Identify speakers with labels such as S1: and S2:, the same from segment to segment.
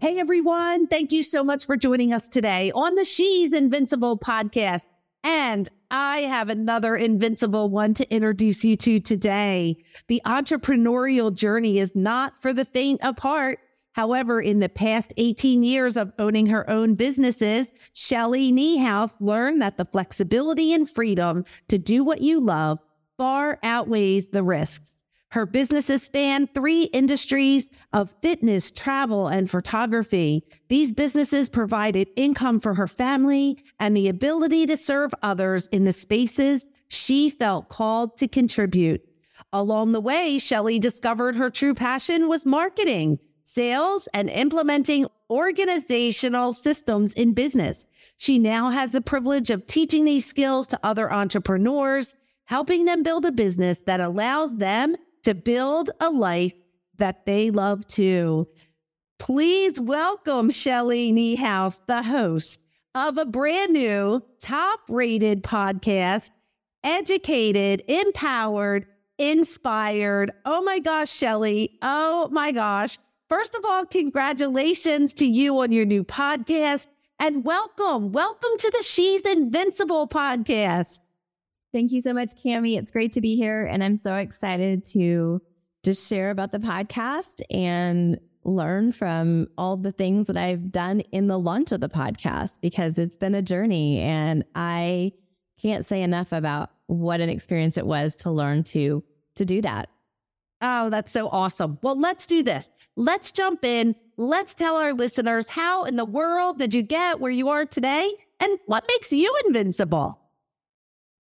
S1: Hey everyone, thank you so much for joining us today on the She's Invincible podcast. And I have another invincible one to introduce you to today. The entrepreneurial journey is not for the faint of heart. However, in the past 18 years of owning her own businesses, Shelly Niehaus learned that the flexibility and freedom to do what you love far outweighs the risks. Her businesses span three industries of fitness, travel, and photography. These businesses provided income for her family and the ability to serve others in the spaces she felt called to contribute. Along the way, Shelly discovered her true passion was marketing, sales, and implementing organizational systems in business. She now has the privilege of teaching these skills to other entrepreneurs, helping them build a business that allows them to build a life that they love too. Please welcome Shelly Niehaus, the host of a brand new top rated podcast, educated, empowered, inspired. Oh my gosh, Shelly. Oh my gosh. First of all, congratulations to you on your new podcast and welcome. Welcome to the She's Invincible podcast.
S2: Thank you so much, Cami. It's great to be here. And I'm so excited to just share about the podcast and learn from all the things that I've done in the launch of the podcast because it's been a journey. And I can't say enough about what an experience it was to learn to to do that.
S1: Oh, that's so awesome. Well, let's do this. Let's jump in. Let's tell our listeners how in the world did you get where you are today and what makes you invincible?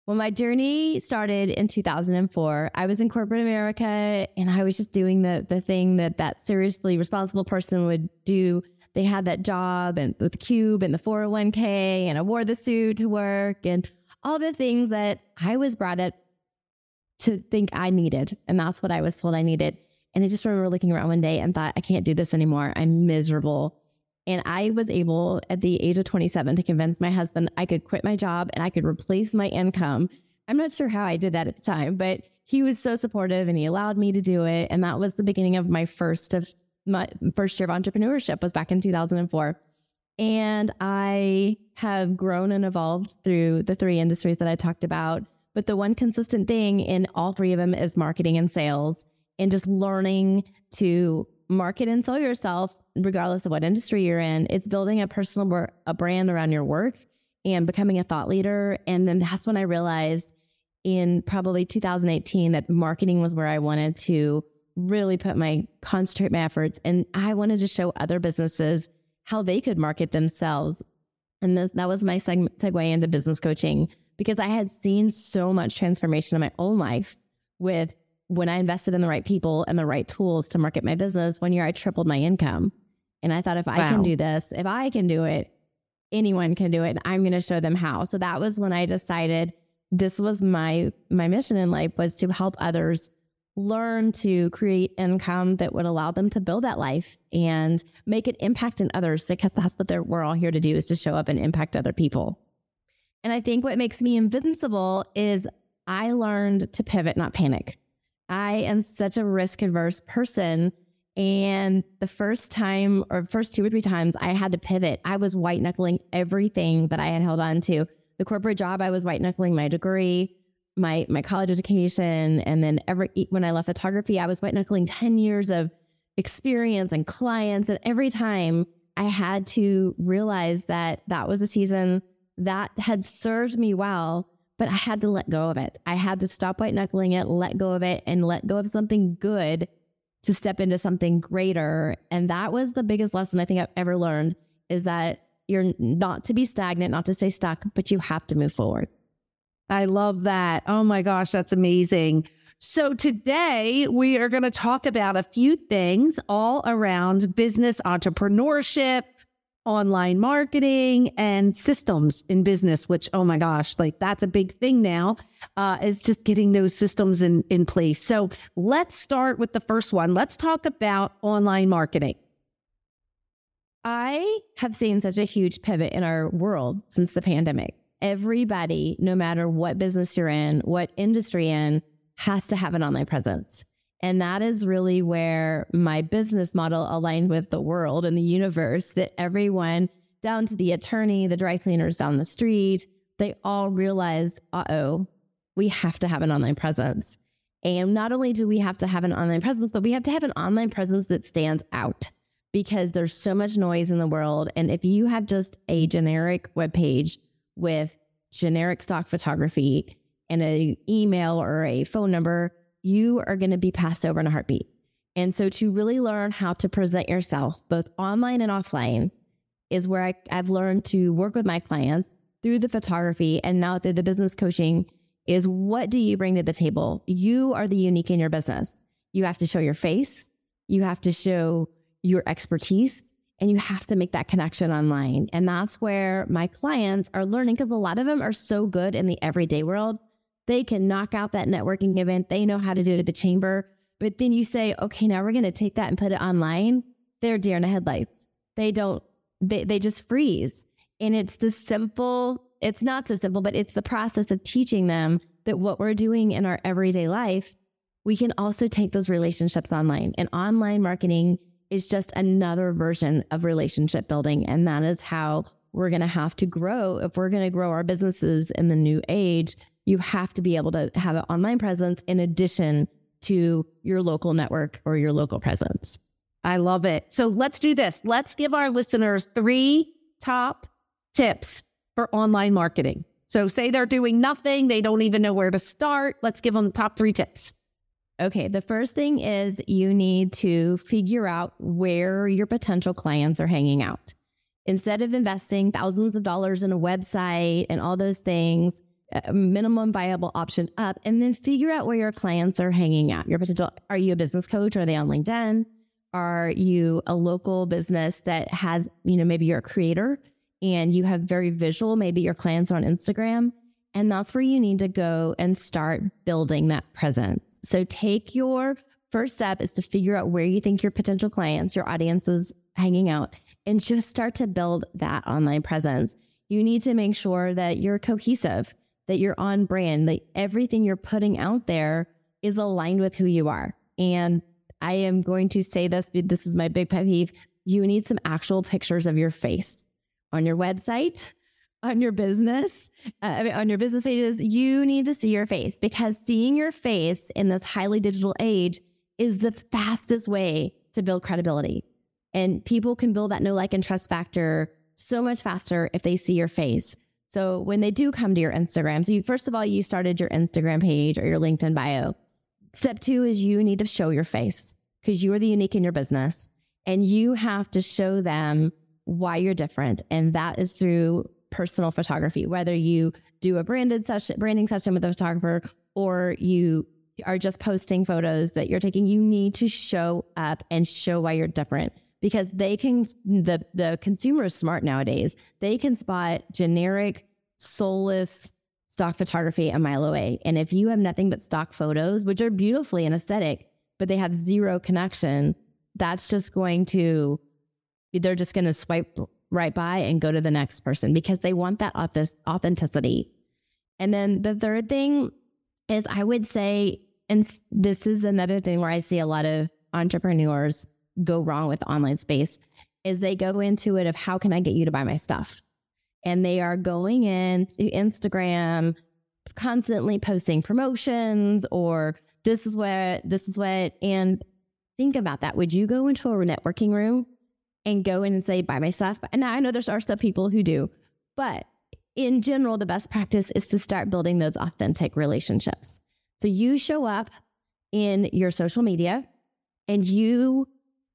S2: Well, my journey started in 2004. I was in corporate America and I was just doing the the thing that that seriously responsible person would do. They had that job and with the cube and the 401k and I wore the suit to work and all the things that I was brought up to think I needed. And that's what I was told I needed. And I just remember looking around one day and thought, I can't do this anymore. I'm miserable. And I was able at the age of 27 to convince my husband I could quit my job and I could replace my income. I'm not sure how I did that at the time, but he was so supportive and he allowed me to do it. And that was the beginning of my first of my first year of entrepreneurship was back in 2004. And I have grown and evolved through the three industries that I talked about. But the one consistent thing in all three of them is marketing and sales and just learning to market and sell yourself regardless of what industry you're in. It's building a personal a brand around your work and becoming a thought leader. And then that's when I realized in probably 2018 that marketing was where I wanted to really put my concentrate my efforts and I wanted to show other businesses how they could market themselves. And th- that was my seg- segue into business coaching because I had seen so much transformation in my own life with when I invested in the right people and the right tools to market my business, one year I tripled my income. And I thought, if I can do this, if I can do it, anyone can do it. And I'm going to show them how. So that was when I decided this was my my mission in life was to help others learn to create income that would allow them to build that life and make an impact in others because that's what we're all here to do is to show up and impact other people. And I think what makes me invincible is I learned to pivot, not panic. I am such a risk averse person. And the first time or first two or three times I had to pivot, I was white knuckling everything that I had held on to. The corporate job, I was white knuckling my degree, my my college education, and then every when I left photography, I was white knuckling 10 years of experience and clients. And every time I had to realize that that was a season that had served me well, but I had to let go of it. I had to stop white knuckling it, let go of it, and let go of something good to step into something greater. And that was the biggest lesson I think I've ever learned is that you're not to be stagnant, not to stay stuck, but you have to move forward.
S1: I love that. Oh my gosh, that's amazing. So, today we are going to talk about a few things all around business entrepreneurship, online marketing, and systems in business, which, oh my gosh, like that's a big thing now, uh, is just getting those systems in, in place. So, let's start with the first one. Let's talk about online marketing.
S2: I have seen such a huge pivot in our world since the pandemic. Everybody, no matter what business you're in, what industry in, has to have an online presence. And that is really where my business model aligned with the world and the universe that everyone, down to the attorney, the dry cleaners down the street, they all realized, uh oh, we have to have an online presence. And not only do we have to have an online presence, but we have to have an online presence that stands out because there's so much noise in the world. And if you have just a generic web page with generic stock photography and an email or a phone number, you are going to be passed over in a heartbeat. And so to really learn how to present yourself both online and offline is where I, I've learned to work with my clients through the photography and now through the business coaching is what do you bring to the table? You are the unique in your business. You have to show your face. You have to show your expertise and you have to make that connection online. And that's where my clients are learning because a lot of them are so good in the everyday world. They can knock out that networking event, they know how to do it at the chamber. But then you say, okay, now we're going to take that and put it online. They're deer in the headlights. They don't, they, they just freeze. And it's the simple, it's not so simple, but it's the process of teaching them that what we're doing in our everyday life, we can also take those relationships online. And online marketing is just another version of relationship building. And that is how we're going to have to grow. If we're going to grow our businesses in the new age, you have to be able to have an online presence in addition to your local network or your local presence.
S1: I love it. So let's do this. Let's give our listeners three top tips for online marketing. So, say they're doing nothing, they don't even know where to start. Let's give them the top three tips.
S2: Okay, the first thing is you need to figure out where your potential clients are hanging out. Instead of investing thousands of dollars in a website and all those things, minimum viable option up, and then figure out where your clients are hanging out. Your potential are you a business coach? Are they on LinkedIn? Are you a local business that has, you know, maybe you're a creator and you have very visual, maybe your clients are on Instagram. And that's where you need to go and start building that presence. So take your first step is to figure out where you think your potential clients, your audience is hanging out, and just start to build that online presence. You need to make sure that you're cohesive, that you're on brand, that everything you're putting out there is aligned with who you are. And I am going to say this, this is my big pet peeve. You need some actual pictures of your face on your website, on your business, uh, on your business pages, you need to see your face because seeing your face in this highly digital age is the fastest way to build credibility. And people can build that no like and trust factor so much faster if they see your face. So when they do come to your Instagram, so you first of all you started your Instagram page or your LinkedIn bio. Step 2 is you need to show your face because you are the unique in your business and you have to show them why you're different. And that is through personal photography, whether you do a branded session, branding session with a photographer, or you are just posting photos that you're taking, you need to show up and show why you're different because they can the the consumer is smart nowadays. They can spot generic, soulless stock photography a mile away. And if you have nothing but stock photos, which are beautifully and aesthetic, but they have zero connection, that's just going to they're just going to swipe right by and go to the next person because they want that authenticity. And then the third thing is I would say, and this is another thing where I see a lot of entrepreneurs go wrong with online space is they go into it of how can I get you to buy my stuff? And they are going into Instagram, constantly posting promotions or this is what, this is what, and think about that. Would you go into a networking room and go in and say, buy my stuff. And I know there's are still people who do, but in general, the best practice is to start building those authentic relationships. So you show up in your social media and you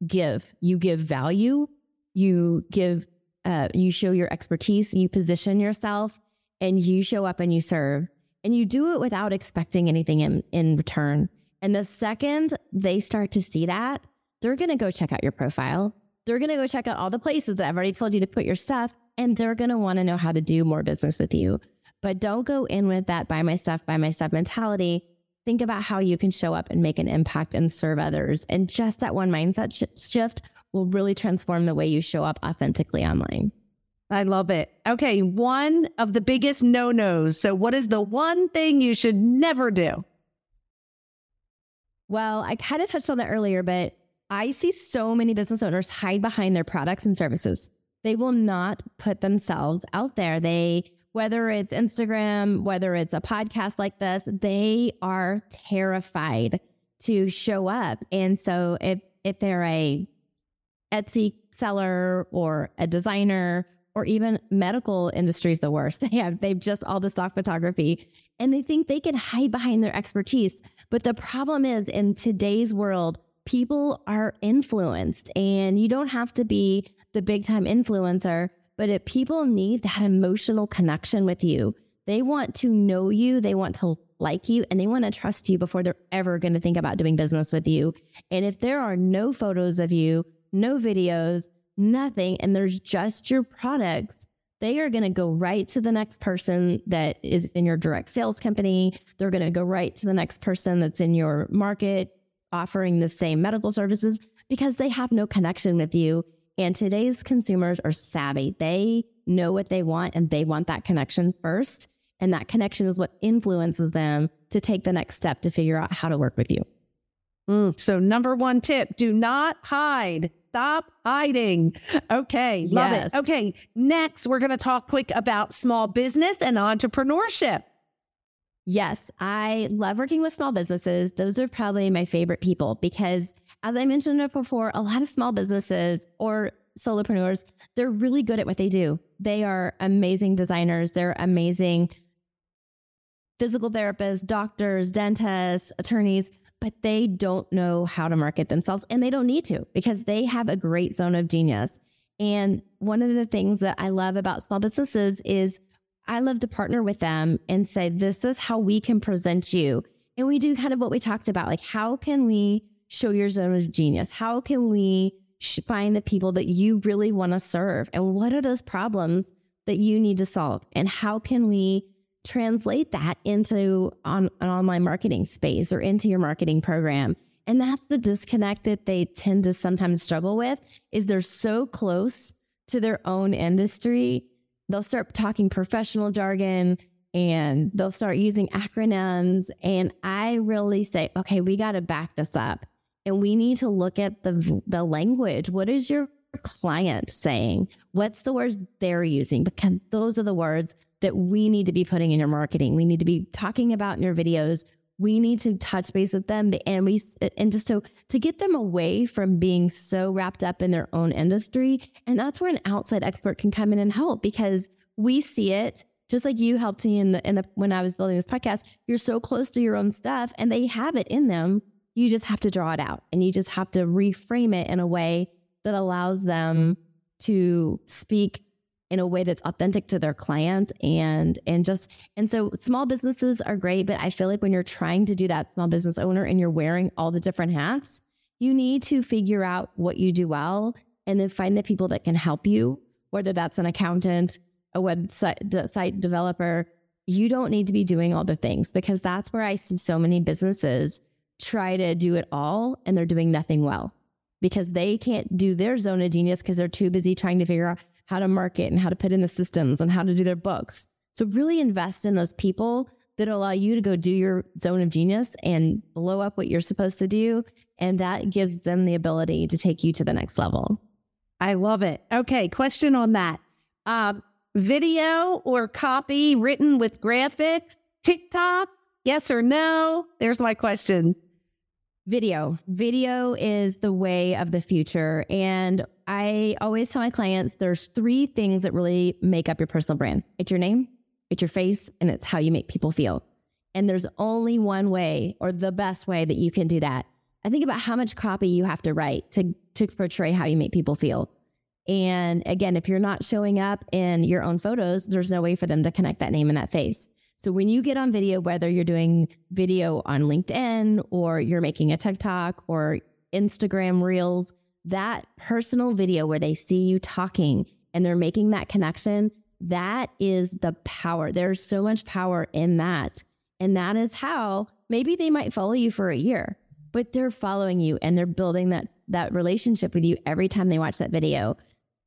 S2: give, you give value, you give, uh, you show your expertise, you position yourself, and you show up and you serve. And you do it without expecting anything in, in return. And the second they start to see that, they're going to go check out your profile. They're going to go check out all the places that I've already told you to put your stuff, and they're going to want to know how to do more business with you. But don't go in with that buy my stuff, buy my stuff mentality. Think about how you can show up and make an impact and serve others. And just that one mindset sh- shift will really transform the way you show up authentically online.
S1: I love it. Okay, one of the biggest no nos. So, what is the one thing you should never do?
S2: Well, I kind of touched on it earlier, but I see so many business owners hide behind their products and services. They will not put themselves out there. They, whether it's Instagram, whether it's a podcast like this, they are terrified to show up. And so if if they're a Etsy seller or a designer or even medical industry is the worst. They have they've just all the stock photography and they think they can hide behind their expertise. But the problem is in today's world, people are influenced and you don't have to be the big time influencer, but if people need that emotional connection with you, they want to know you, they want to like you, and they want to trust you before they're ever going to think about doing business with you. And if there are no photos of you, no videos, nothing, and there's just your products, they are going to go right to the next person that is in your direct sales company. They're going to go right to the next person that's in your market offering the same medical services because they have no connection with you. And today's consumers are savvy. They know what they want and they want that connection first. And that connection is what influences them to take the next step to figure out how to work with you.
S1: Mm, so, number one tip do not hide. Stop hiding. Okay. Love yes. it. Okay. Next, we're going to talk quick about small business and entrepreneurship.
S2: Yes, I love working with small businesses. Those are probably my favorite people because, as I mentioned it before, a lot of small businesses or solopreneurs, they're really good at what they do. They are amazing designers, they're amazing physical therapists, doctors, dentists, attorneys but they don't know how to market themselves and they don't need to because they have a great zone of genius. And one of the things that I love about small businesses is I love to partner with them and say, this is how we can present you. And we do kind of what we talked about like, how can we show your zone of genius? How can we find the people that you really want to serve? And what are those problems that you need to solve? And how can we translate that into on, an online marketing space or into your marketing program. And that's the disconnect that they tend to sometimes struggle with is they're so close to their own industry. They'll start talking professional jargon and they'll start using acronyms. And I really say, okay, we got to back this up and we need to look at the, the language. What is your client saying? What's the words they're using? Because those are the words that we need to be putting in your marketing. We need to be talking about in your videos. We need to touch base with them and we and just so to get them away from being so wrapped up in their own industry. And that's where an outside expert can come in and help because we see it just like you helped me in the in the when I was building this podcast. You're so close to your own stuff and they have it in them. You just have to draw it out and you just have to reframe it in a way that allows them to speak in a way that's authentic to their client and and just and so small businesses are great but i feel like when you're trying to do that small business owner and you're wearing all the different hats you need to figure out what you do well and then find the people that can help you whether that's an accountant a website site developer. You don't need to be doing all the things because that's where i see so many businesses try to do it all and they're doing nothing well because they can't do their zone of genius because they're too busy trying to figure out how to market and how to put in the systems and how to do their books. So really invest in those people that allow you to go do your zone of genius and blow up what you're supposed to do. And that gives them the ability to take you to the next level.
S1: I love it. Okay, question on that. Um, video or copy written with graphics, TikTok, yes or no? There's my questions.
S2: Video. Video is the way of the future. And I always tell my clients there's three things that really make up your personal brand it's your name, it's your face, and it's how you make people feel. And there's only one way or the best way that you can do that. I think about how much copy you have to write to, to portray how you make people feel. And again, if you're not showing up in your own photos, there's no way for them to connect that name and that face. So when you get on video, whether you're doing video on LinkedIn or you're making a TikTok or Instagram Reels, that personal video where they see you talking and they're making that connection, that is the power. There's so much power in that. And that is how maybe they might follow you for a year, but they're following you and they're building that that relationship with you every time they watch that video.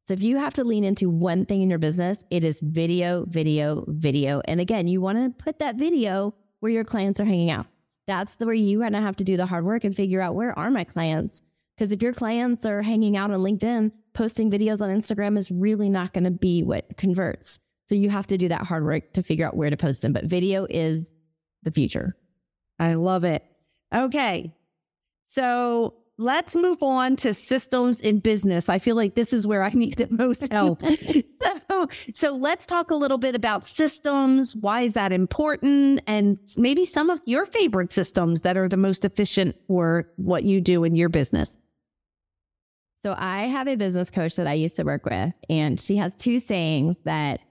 S2: So if you have to lean into one thing in your business, it is video, video, video. And again, you want to put that video where your clients are hanging out. That's the where you kind of have to do the hard work and figure out where are my clients? Because if your clients are hanging out on LinkedIn, posting videos on Instagram is really not going to be what converts. So you have to do that hard work to figure out where to post them. But video is the future.
S1: I love it. Okay. So let's move on to systems in business. I feel like this is where I need the most help. so, so let's talk a little bit about systems. Why is that important? And maybe some of your favorite systems that are the most efficient for what you do in your business.
S2: So I have a business coach that I used to work with, and she has two sayings that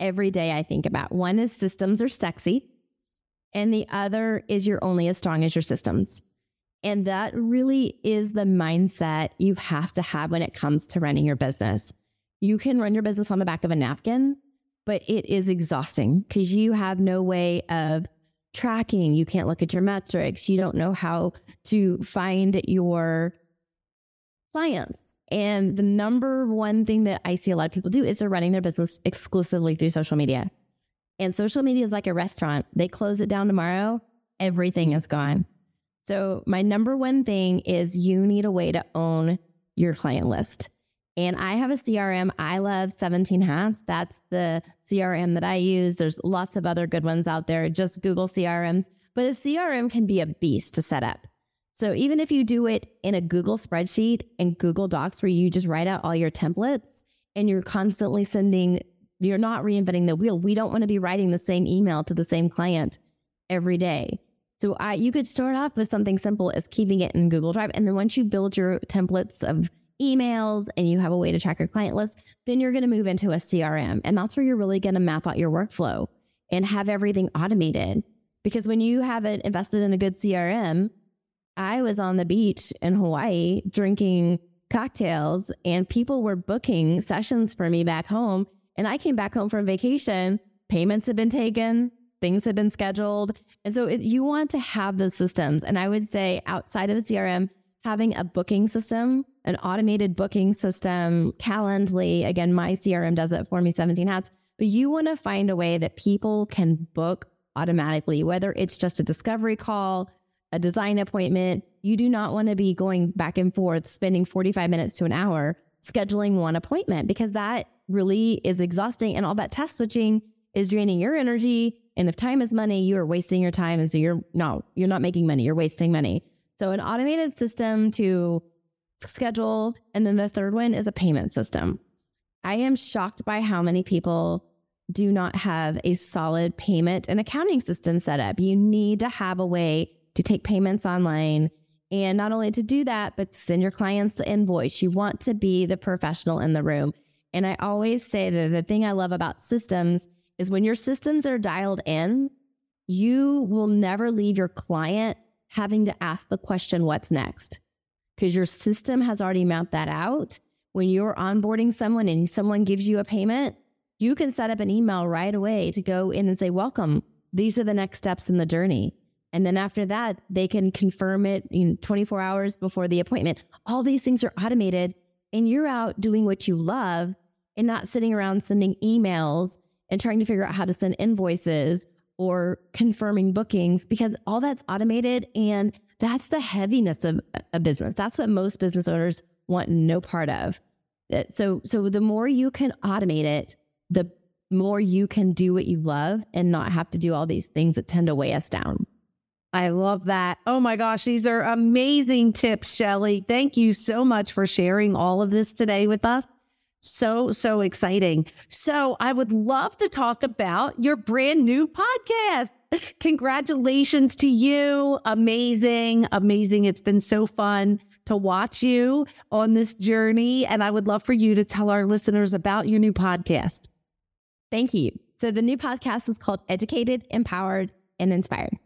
S2: every day I think about. One is systems are sexy, and the other is you're only as strong as your systems. And that really is the mindset you have to have when it comes to running your business. You can run your business on the back of a napkin, but it is exhausting because you have no way of tracking. You can't look at your metrics. You don't know how to find your clients. And the number one thing that I see a lot of people do is they're running their business exclusively through social media. And social media is like a restaurant. They close it down tomorrow, everything is gone. So, my number one thing is you need a way to own your client list. And I have a CRM. I love 17 Hats. That's the CRM that I use. There's lots of other good ones out there. Just Google CRMs. But a CRM can be a beast to set up. So even if you do it in a Google spreadsheet and Google Docs where you just write out all your templates and you're constantly sending, you're not reinventing the wheel. We don't want to be writing the same email to the same client every day. So I, you could start off with something simple as keeping it in Google Drive. And then once you build your templates of emails and you have a way to track your client list, then you're going to move into a CRM. And that's where you're really going to map out your workflow and have everything automated. Because when you have it invested in a good CRM, I was on the beach in Hawaii drinking cocktails and people were booking sessions for me back home. And I came back home from vacation, payments had been taken, things have been scheduled. And so it, you want to have those systems. And I would say outside of the CRM, having a booking system, an automated booking system, Calendly, again, my CRM does it for me, 17 hats. But you want to find a way that people can book automatically, whether it's just a discovery call, a design appointment, you do not want to be going back and forth, spending 45 minutes to an hour scheduling one appointment because that really is exhausting. And all that task switching is draining your energy. And if time is money, you are wasting your time. And so you're no, you're not making money, you're wasting money. So an automated system to schedule. And then the third one is a payment system. I am shocked by how many people do not have a solid payment and accounting system set up. You need to have a way to take payments online. And not only to do that, but send your clients the invoice. You want to be the professional in the room. And I always say that the thing I love about systems is when your systems are dialed in, you will never leave your client having to ask the question, what's next? Because your system has already mapped that out. When you're onboarding someone and someone gives you a payment, you can set up an email right away to go in and say, Welcome. These are the next steps in the journey. And then after that, they can confirm it in 24 hours before the appointment. All these things are automated, and you're out doing what you love and not sitting around sending emails and trying to figure out how to send invoices or confirming bookings because all that's automated. And that's the heaviness of a business. That's what most business owners want no part of. So, so the more you can automate it, the more you can do what you love and not have to do all these things that tend to weigh us down.
S1: I love that. Oh my gosh, these are amazing tips, Shelly. Thank you so much for sharing all of this today with us. So, so exciting. So, I would love to talk about your brand new podcast. Congratulations to you. Amazing, amazing. It's been so fun to watch you on this journey. And I would love for you to tell our listeners about your new podcast.
S2: Thank you. So, the new podcast is called Educated, Empowered, and Inspired.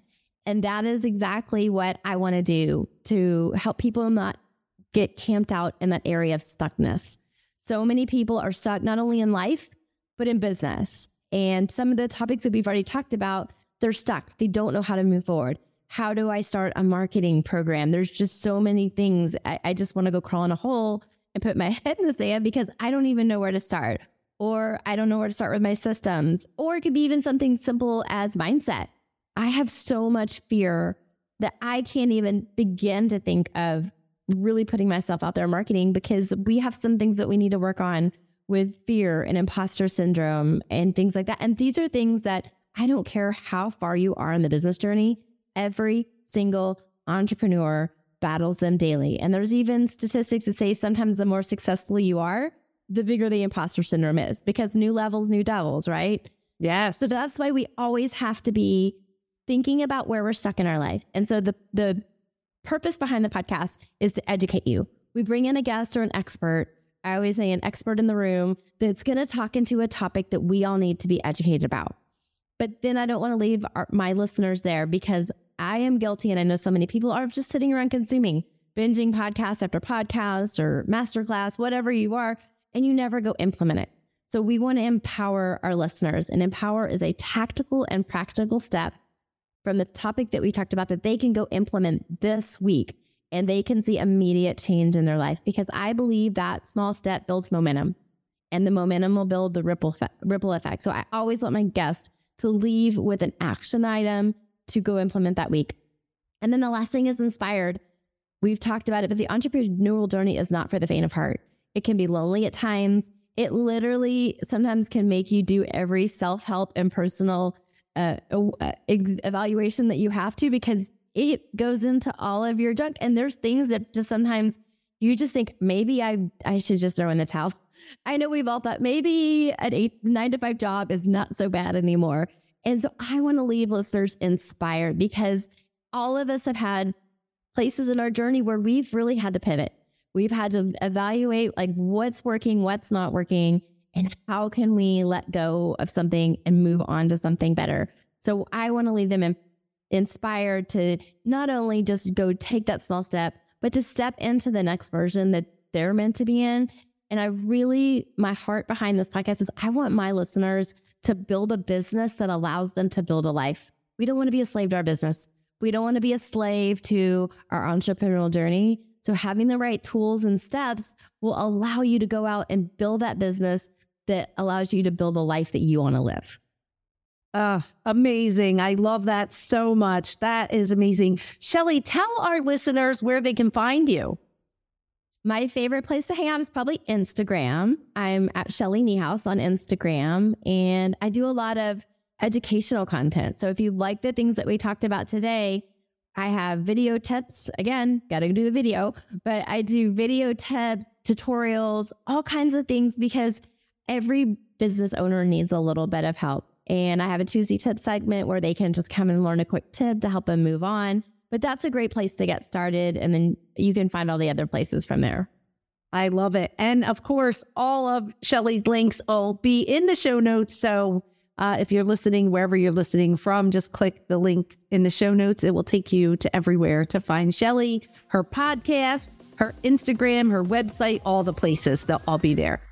S2: And that is exactly what I want to do to help people not get camped out in that area of stuckness. So many people are stuck not only in life, but in business. And some of the topics that we've already talked about, they're stuck. They don't know how to move forward. How do I start a marketing program? There's just so many things. I, I just want to go crawl in a hole and put my head in the sand because I don't even know where to start. Or I don't know where to start with my systems. Or it could be even something simple as mindset. I have so much fear that I can't even begin to think of really putting myself out there marketing because we have some things that we need to work on with fear and imposter syndrome and things like that. And these are things that I don't care how far you are in the business journey, every single entrepreneur battles them daily. And there's even statistics that say sometimes the more successful you are, the bigger the imposter syndrome is because new levels, new devils, right?
S1: Yes.
S2: So that's why we always have to be thinking about where we're stuck in our life. And so the the purpose behind the podcast is to educate you. We bring in a guest or an expert. I always say an expert in the room that's going to talk into a topic that we all need to be educated about. But then I don't want to leave our, my listeners there because I am guilty, and I know so many people are just sitting around consuming, binging podcast after podcast or masterclass, whatever you are, and you never go implement it. So we want to empower our listeners, and empower is a tactical and practical step from the topic that we talked about that they can go implement this week and they can see immediate change in their life because I believe that small step builds momentum and the momentum will build the ripple effect, ripple effect. So I always want my guest to leave with an action item to go implement that week. And then the last thing is inspired. We've talked about it, but the entrepreneurial journey is not for the faint of heart. It can be lonely at times. It literally sometimes can make you do every self help and personal uh, evaluation that you have to because it goes into all of your junk. And there's things that just sometimes you just think maybe I I should just throw in the towel. I know we've all thought maybe an eight nine to five job is not so bad anymore. And so I want to leave listeners inspired because all of us have had places in our journey where we've really had to pivot. We've had to evaluate like what's working, what's not working, and how can we let go of something and move on to something better? So I want to leave them in, inspired to not only just go take that small step, but to step into the next version that they're meant to be in. And I really, my heart behind this podcast is I want my listeners to build a business that allows them to build a life. We don't want to be a slave to our business. We don't want to be a slave to our entrepreneurial journey. So having the right tools and steps will allow you to go out and build that business that allows you to build a life that you want to live.
S1: Uh, amazing. I love that so much. That is amazing. Shelly, tell our listeners where they can find you.
S2: My favorite place to hang out is probably Instagram. I'm at Shelly Niehaus on Instagram, and I do a lot of educational content. So if you like the things that we talked about today, I have video tips. Again, got to do the video, but I do video tips, tutorials, all kinds of things because every business owner needs a little bit of help. And I have a Tuesday tip segment where they can just come and learn a quick tip to help them move on. But that's a great place to get started. And then you can find all the other places from there.
S1: I love it. And of course, all of Shelly's links will be in the show notes. So uh, if you're listening, wherever you're listening from, just click the link in the show notes. It will take you to everywhere to find Shelly, her podcast, her Instagram, her website, all the places. They'll all be there.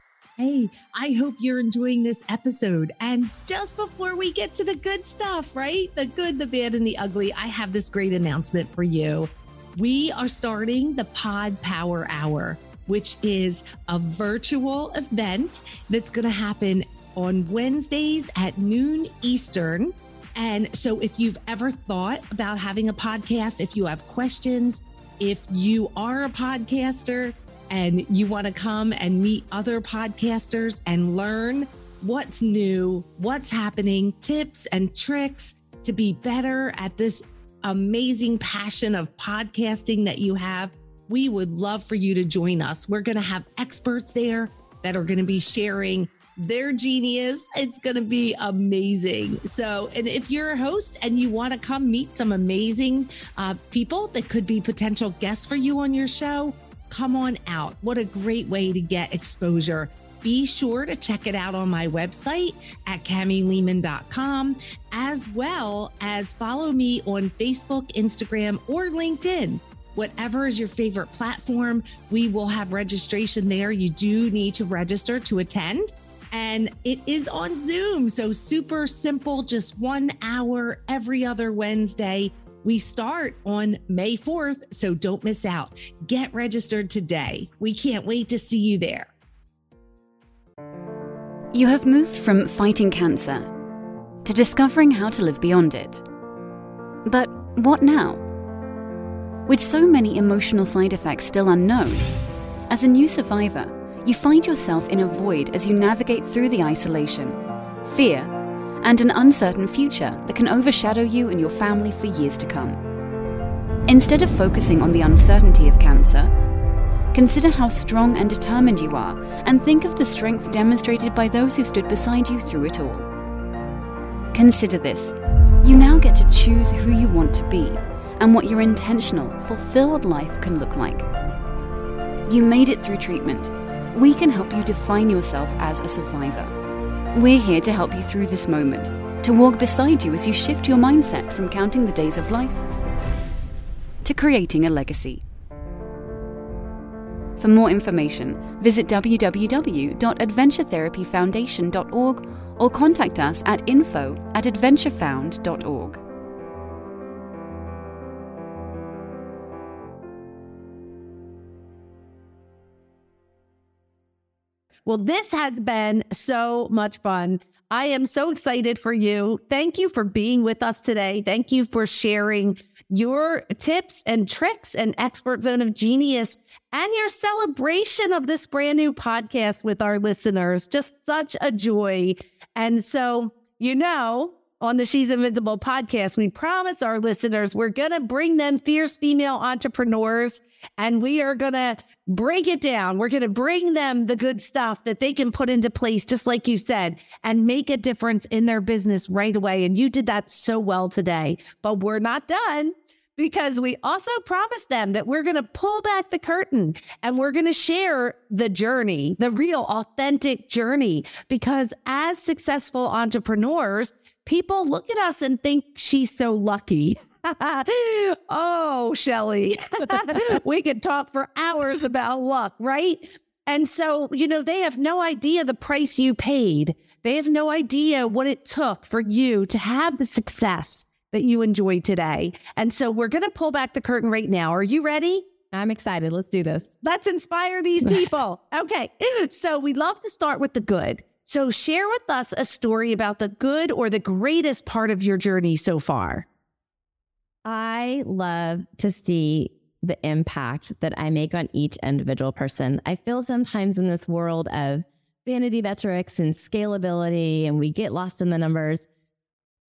S1: Hey, I hope you're enjoying this episode. And just before we get to the good stuff, right? The good, the bad, and the ugly, I have this great announcement for you. We are starting the Pod Power Hour, which is a virtual event that's going to happen on Wednesdays at noon Eastern. And so, if you've ever thought about having a podcast, if you have questions, if you are a podcaster, and you want to come and meet other podcasters and learn what's new, what's happening, tips and tricks to be better at this amazing passion of podcasting that you have, we would love for you to join us. We're going to have experts there that are going to be sharing their genius. It's going to be amazing. So, and if you're a host and you want to come meet some amazing uh, people that could be potential guests for you on your show, come on out. What a great way to get exposure. Be sure to check it out on my website at camilehman.com, as well as follow me on Facebook, Instagram, or LinkedIn whatever is your favorite platform. We will have registration there. You do need to register to attend. And it is on Zoom. So super simple, just one hour every other Wednesday. We start on May 4th, so don't miss out. Get registered today. We can't wait to see you there.
S3: You have moved from fighting cancer to discovering how to live beyond it. But what now? With so many emotional side effects still unknown, as a new survivor, you find yourself in a void as you navigate through the isolation, fear, and an uncertain future that can overshadow you and your family for years to come. Instead of focusing on the uncertainty of cancer, consider how strong and determined you are and think of the strength demonstrated by those who stood beside you through it all. Consider this you now get to choose who you want to be and what your intentional, fulfilled life can look like. You made it through treatment. We can help you define yourself as a survivor. We're here to help you through this moment, to walk beside you as you shift your mindset from counting the days of life to creating a legacy. For more information, visit www.adventuretherapyfoundation.org or contact us at info at adventurefound.org.
S1: Well, this has been so much fun. I am so excited for you. Thank you for being with us today. Thank you for sharing your tips and tricks and expert zone of genius and your celebration of this brand new podcast with our listeners. Just such a joy. And so, you know, on the She's Invincible podcast, we promise our listeners we're going to bring them fierce female entrepreneurs and we are going to break it down. We're going to bring them the good stuff that they can put into place, just like you said, and make a difference in their business right away. And you did that so well today, but we're not done because we also promised them that we're going to pull back the curtain and we're going to share the journey, the real authentic journey. Because as successful entrepreneurs, people look at us and think she's so lucky. oh, Shelly, we could talk for hours about luck, right? And so, you know, they have no idea the price you paid. They have no idea what it took for you to have the success that you enjoy today. And so, we're going to pull back the curtain right now. Are you ready?
S2: I'm excited. Let's do this.
S1: Let's inspire these people. okay. So, we love to start with the good. So, share with us a story about the good or the greatest part of your journey so far.
S2: I love to see the impact that I make on each individual person. I feel sometimes in this world of vanity metrics and scalability, and we get lost in the numbers.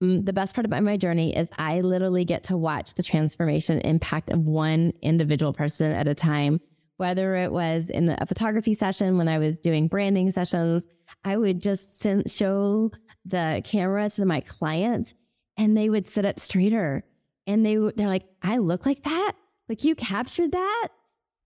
S2: Mm, the best part about my journey is I literally get to watch the transformation impact of one individual person at a time whether it was in a photography session when I was doing branding sessions, I would just send, show the camera to my clients and they would sit up straighter and they they're like, I look like that? Like you captured that?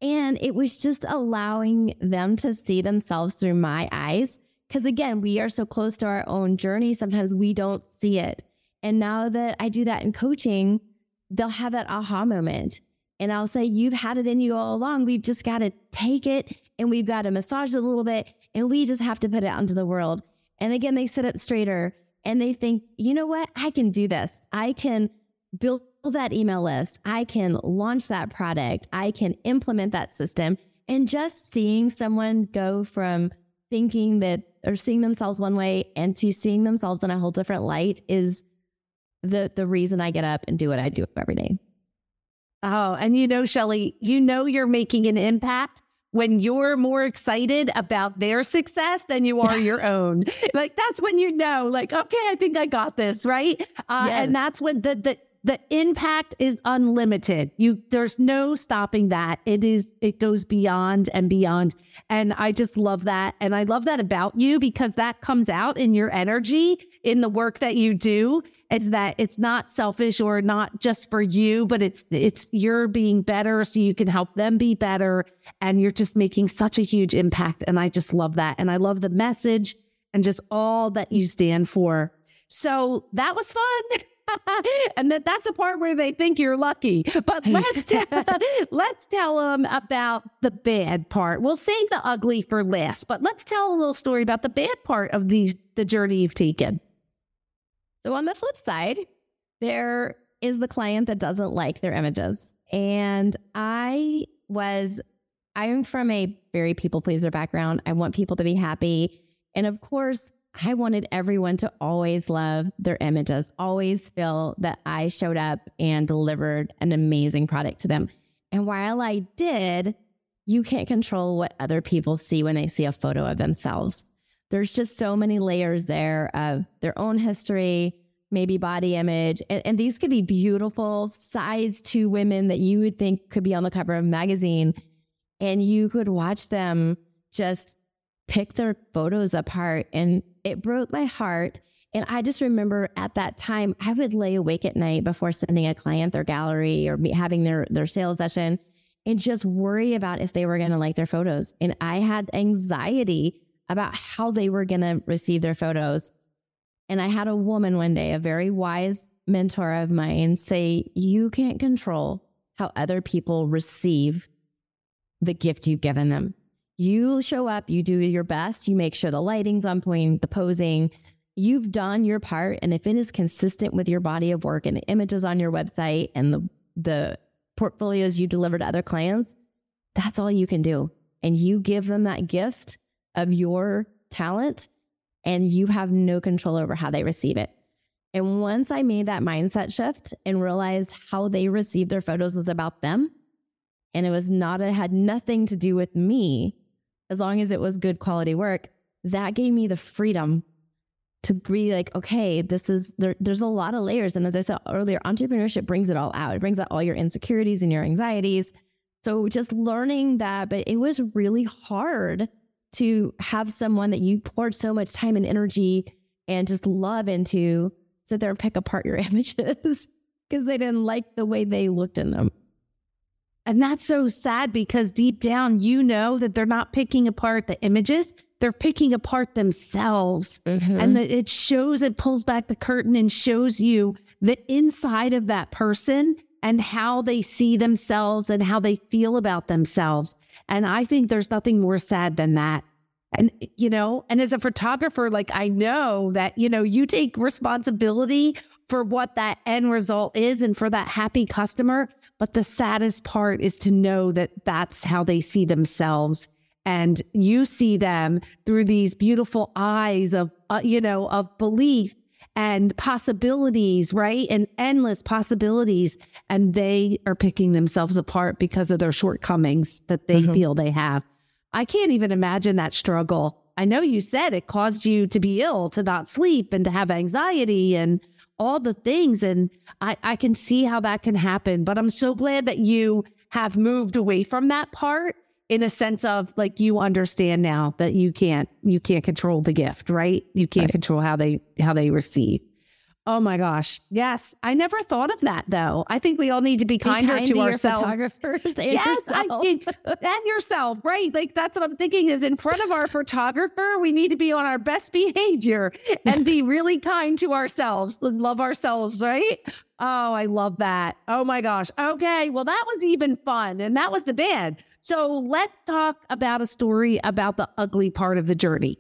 S2: And it was just allowing them to see themselves through my eyes. Because again, we are so close to our own journey, sometimes we don't see it. And now that I do that in coaching, they'll have that aha moment. And I'll say, You've had it in you all along. We've just got to take it and we've got to massage it a little bit and we just have to put it out into the world. And again, they sit up straighter and they think, You know what? I can do this. I can build that email list. I can launch that product. I can implement that system. And just seeing someone go from thinking that or seeing themselves one way and to seeing themselves in a whole different light is the the reason I get up and do what I do every day.
S1: Oh, and you know, Shelly, you know you're making an impact when you're more excited about their success than you are your own. Like that's when you know, like, okay, I think I got this, right? Uh, yes. And that's when the the the impact is unlimited. You there's no stopping that. It is it goes beyond and beyond. And I just love that. And I love that about you because that comes out in your energy in the work that you do. It's that it's not selfish or not just for you, but it's it's you're being better so you can help them be better and you're just making such a huge impact and I just love that. And I love the message and just all that you stand for. So that was fun. and that that's the part where they think you're lucky. But let's tell, let's tell them about the bad part. We'll save the ugly for last, but let's tell a little story about the bad part of these the journey you've taken.
S2: So on the flip side, there is the client that doesn't like their images. And I was I'm from a very people pleaser background. I want people to be happy. And of course, I wanted everyone to always love their images, always feel that I showed up and delivered an amazing product to them. And while I did, you can't control what other people see when they see a photo of themselves. There's just so many layers there of their own history, maybe body image. And, and these could be beautiful size two women that you would think could be on the cover of a magazine. And you could watch them just pick their photos apart and it broke my heart. And I just remember at that time, I would lay awake at night before sending a client their gallery or having their, their sales session and just worry about if they were going to like their photos. And I had anxiety about how they were going to receive their photos. And I had a woman one day, a very wise mentor of mine, say, You can't control how other people receive the gift you've given them you show up, you do your best, you make sure the lighting's on point, the posing, you've done your part. And if it is consistent with your body of work and the images on your website and the, the portfolios you deliver to other clients, that's all you can do. And you give them that gift of your talent and you have no control over how they receive it. And once I made that mindset shift and realized how they received their photos was about them, and it was not, it had nothing to do with me, as long as it was good quality work, that gave me the freedom to be like, okay, this is there, there's a lot of layers. And as I said earlier, entrepreneurship brings it all out. It brings out all your insecurities and your anxieties. So just learning that, but it was really hard to have someone that you poured so much time and energy and just love into sit there and pick apart your images because they didn't like the way they looked in them.
S1: And that's so sad because deep down, you know that they're not picking apart the images, they're picking apart themselves. Mm-hmm. And that it shows, it pulls back the curtain and shows you the inside of that person and how they see themselves and how they feel about themselves. And I think there's nothing more sad than that. And, you know, and as a photographer, like I know that, you know, you take responsibility for what that end result is and for that happy customer. But the saddest part is to know that that's how they see themselves. And you see them through these beautiful eyes of, uh, you know, of belief and possibilities, right? And endless possibilities. And they are picking themselves apart because of their shortcomings that they mm-hmm. feel they have. I can't even imagine that struggle. I know you said it caused you to be ill, to not sleep, and to have anxiety and all the things. And I, I can see how that can happen. But I'm so glad that you have moved away from that part in a sense of like you understand now that you can't you can't control the gift, right? You can't right. control how they how they receive. Oh my gosh. Yes. I never thought of that though. I think we all need to be kinder
S2: be kind
S1: to,
S2: to
S1: ourselves.
S2: photographers and
S1: yes,
S2: yourself.
S1: I, and yourself, right? Like that's what I'm thinking is in front of our photographer, we need to be on our best behavior and be really kind to ourselves, and love ourselves, right? Oh, I love that. Oh my gosh. Okay. Well, that was even fun. And that was the band. So let's talk about a story about the ugly part of the journey.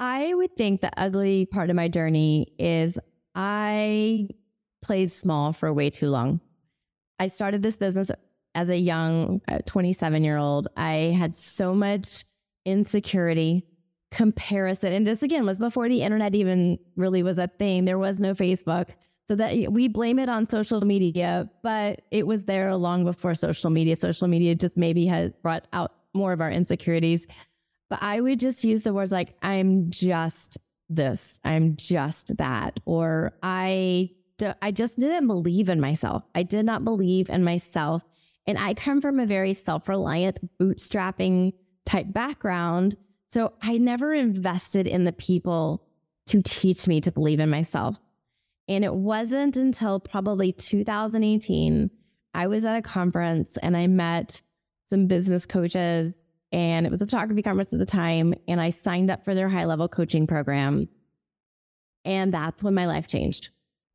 S2: I would think the ugly part of my journey is I played small for way too long. I started this business as a young uh, 27 year old. I had so much insecurity, comparison. And this again was before the internet even really was a thing. There was no Facebook. So that we blame it on social media, but it was there long before social media. Social media just maybe had brought out more of our insecurities. But I would just use the words like, I'm just this, I'm just that, or I I just didn't believe in myself. I did not believe in myself. And I come from a very self reliant, bootstrapping type background. So I never invested in the people to teach me to believe in myself. And it wasn't until probably 2018, I was at a conference and I met some business coaches, and it was a photography conference at the time. And I signed up for their high level coaching program. And that's when my life changed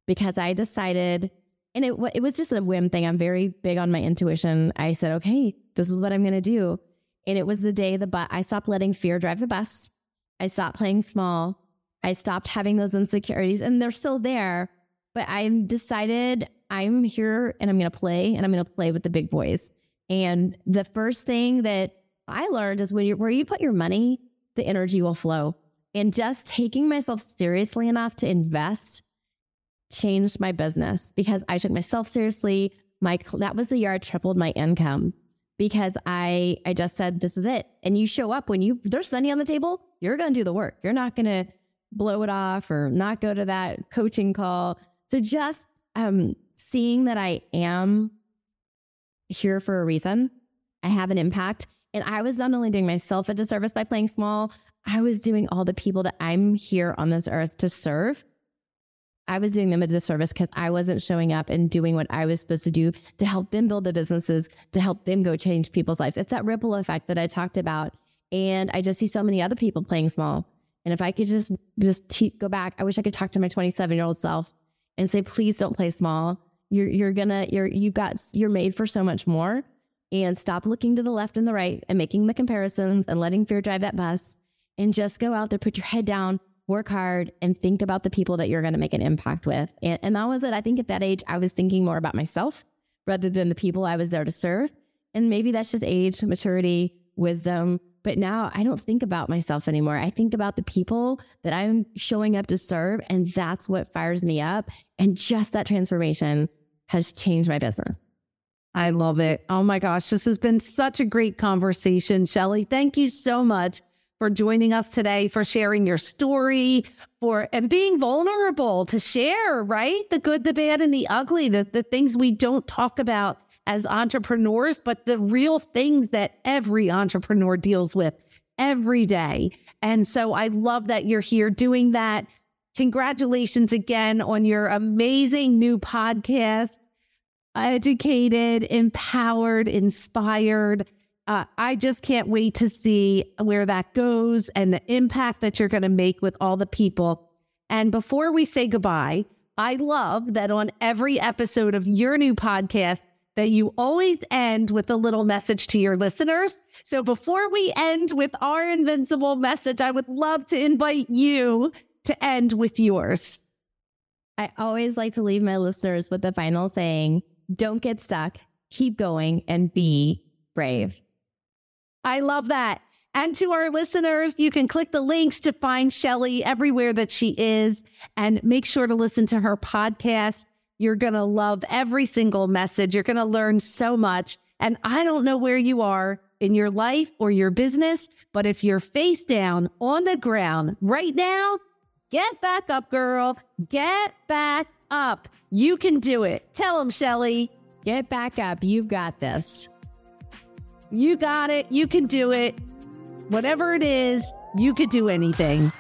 S2: because I decided, and it, it was just a whim thing. I'm very big on my intuition. I said, okay, this is what I'm going to do. And it was the day the but I stopped letting fear drive the bus. I stopped playing small. I stopped having those insecurities and they're still there, but I decided I'm here and I'm going to play and I'm going to play with the big boys. And the first thing that I learned is when you where you put your money, the energy will flow. And just taking myself seriously enough to invest changed my business because I took myself seriously. My that was the year I tripled my income because I I just said this is it. And you show up when you there's money on the table, you're going to do the work. You're not going to blow it off or not go to that coaching call. So just um, seeing that I am here for a reason, I have an impact. And I was not only doing myself a disservice by playing small, I was doing all the people that I'm here on this earth to serve. I was doing them a disservice because I wasn't showing up and doing what I was supposed to do to help them build the businesses, to help them go change people's lives. It's that ripple effect that I talked about. And I just see so many other people playing small. And if I could just just te- go back, I wish I could talk to my 27 year old self and say, please don't play small. You're you're gonna you're you got you're made for so much more. And stop looking to the left and the right and making the comparisons and letting fear drive that bus. And just go out there, put your head down, work hard, and think about the people that you're gonna make an impact with. And, and that was it. I think at that age, I was thinking more about myself rather than the people I was there to serve. And maybe that's just age, maturity, wisdom, but now I don't think about myself anymore. I think about the people that I'm showing up to serve. And that's what fires me up. And just that transformation has changed my business.
S1: I love it. Oh my gosh, this has been such a great conversation, Shelly. Thank you so much for joining us today, for sharing your story, for and being vulnerable to share, right? The good, the bad, and the ugly, the, the things we don't talk about as entrepreneurs, but the real things that every entrepreneur deals with every day. And so I love that you're here doing that. Congratulations again on your amazing new podcast. Educated, empowered, inspired. Uh, I just can't wait to see where that goes and the impact that you're going to make with all the people. And before we say goodbye, I love that on every episode of your new podcast, that you always end with a little message to your listeners. So before we end with our invincible message, I would love to invite you to end with yours.
S2: I always like to leave my listeners with the final saying don't get stuck, keep going, and be brave.
S1: I love that. And to our listeners, you can click the links to find Shelly everywhere that she is and make sure to listen to her podcast. You're going to love every single message. You're going to learn so much. And I don't know where you are in your life or your business, but if you're face down on the ground right now, get back up, girl. Get back up. You can do it. Tell them, Shelly.
S2: Get back up. You've got this.
S1: You got it. You can do it. Whatever it is, you could do anything.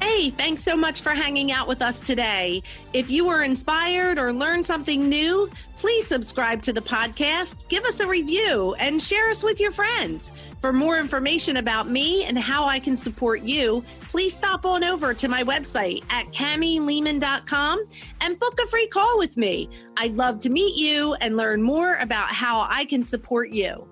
S1: Hey, thanks so much for hanging out with us today. If you were inspired or learned something new, please subscribe to the podcast, give us a review, and share us with your friends. For more information about me and how I can support you, please stop on over to my website at camilehman.com and book a free call with me. I'd love to meet you and learn more about how I can support you.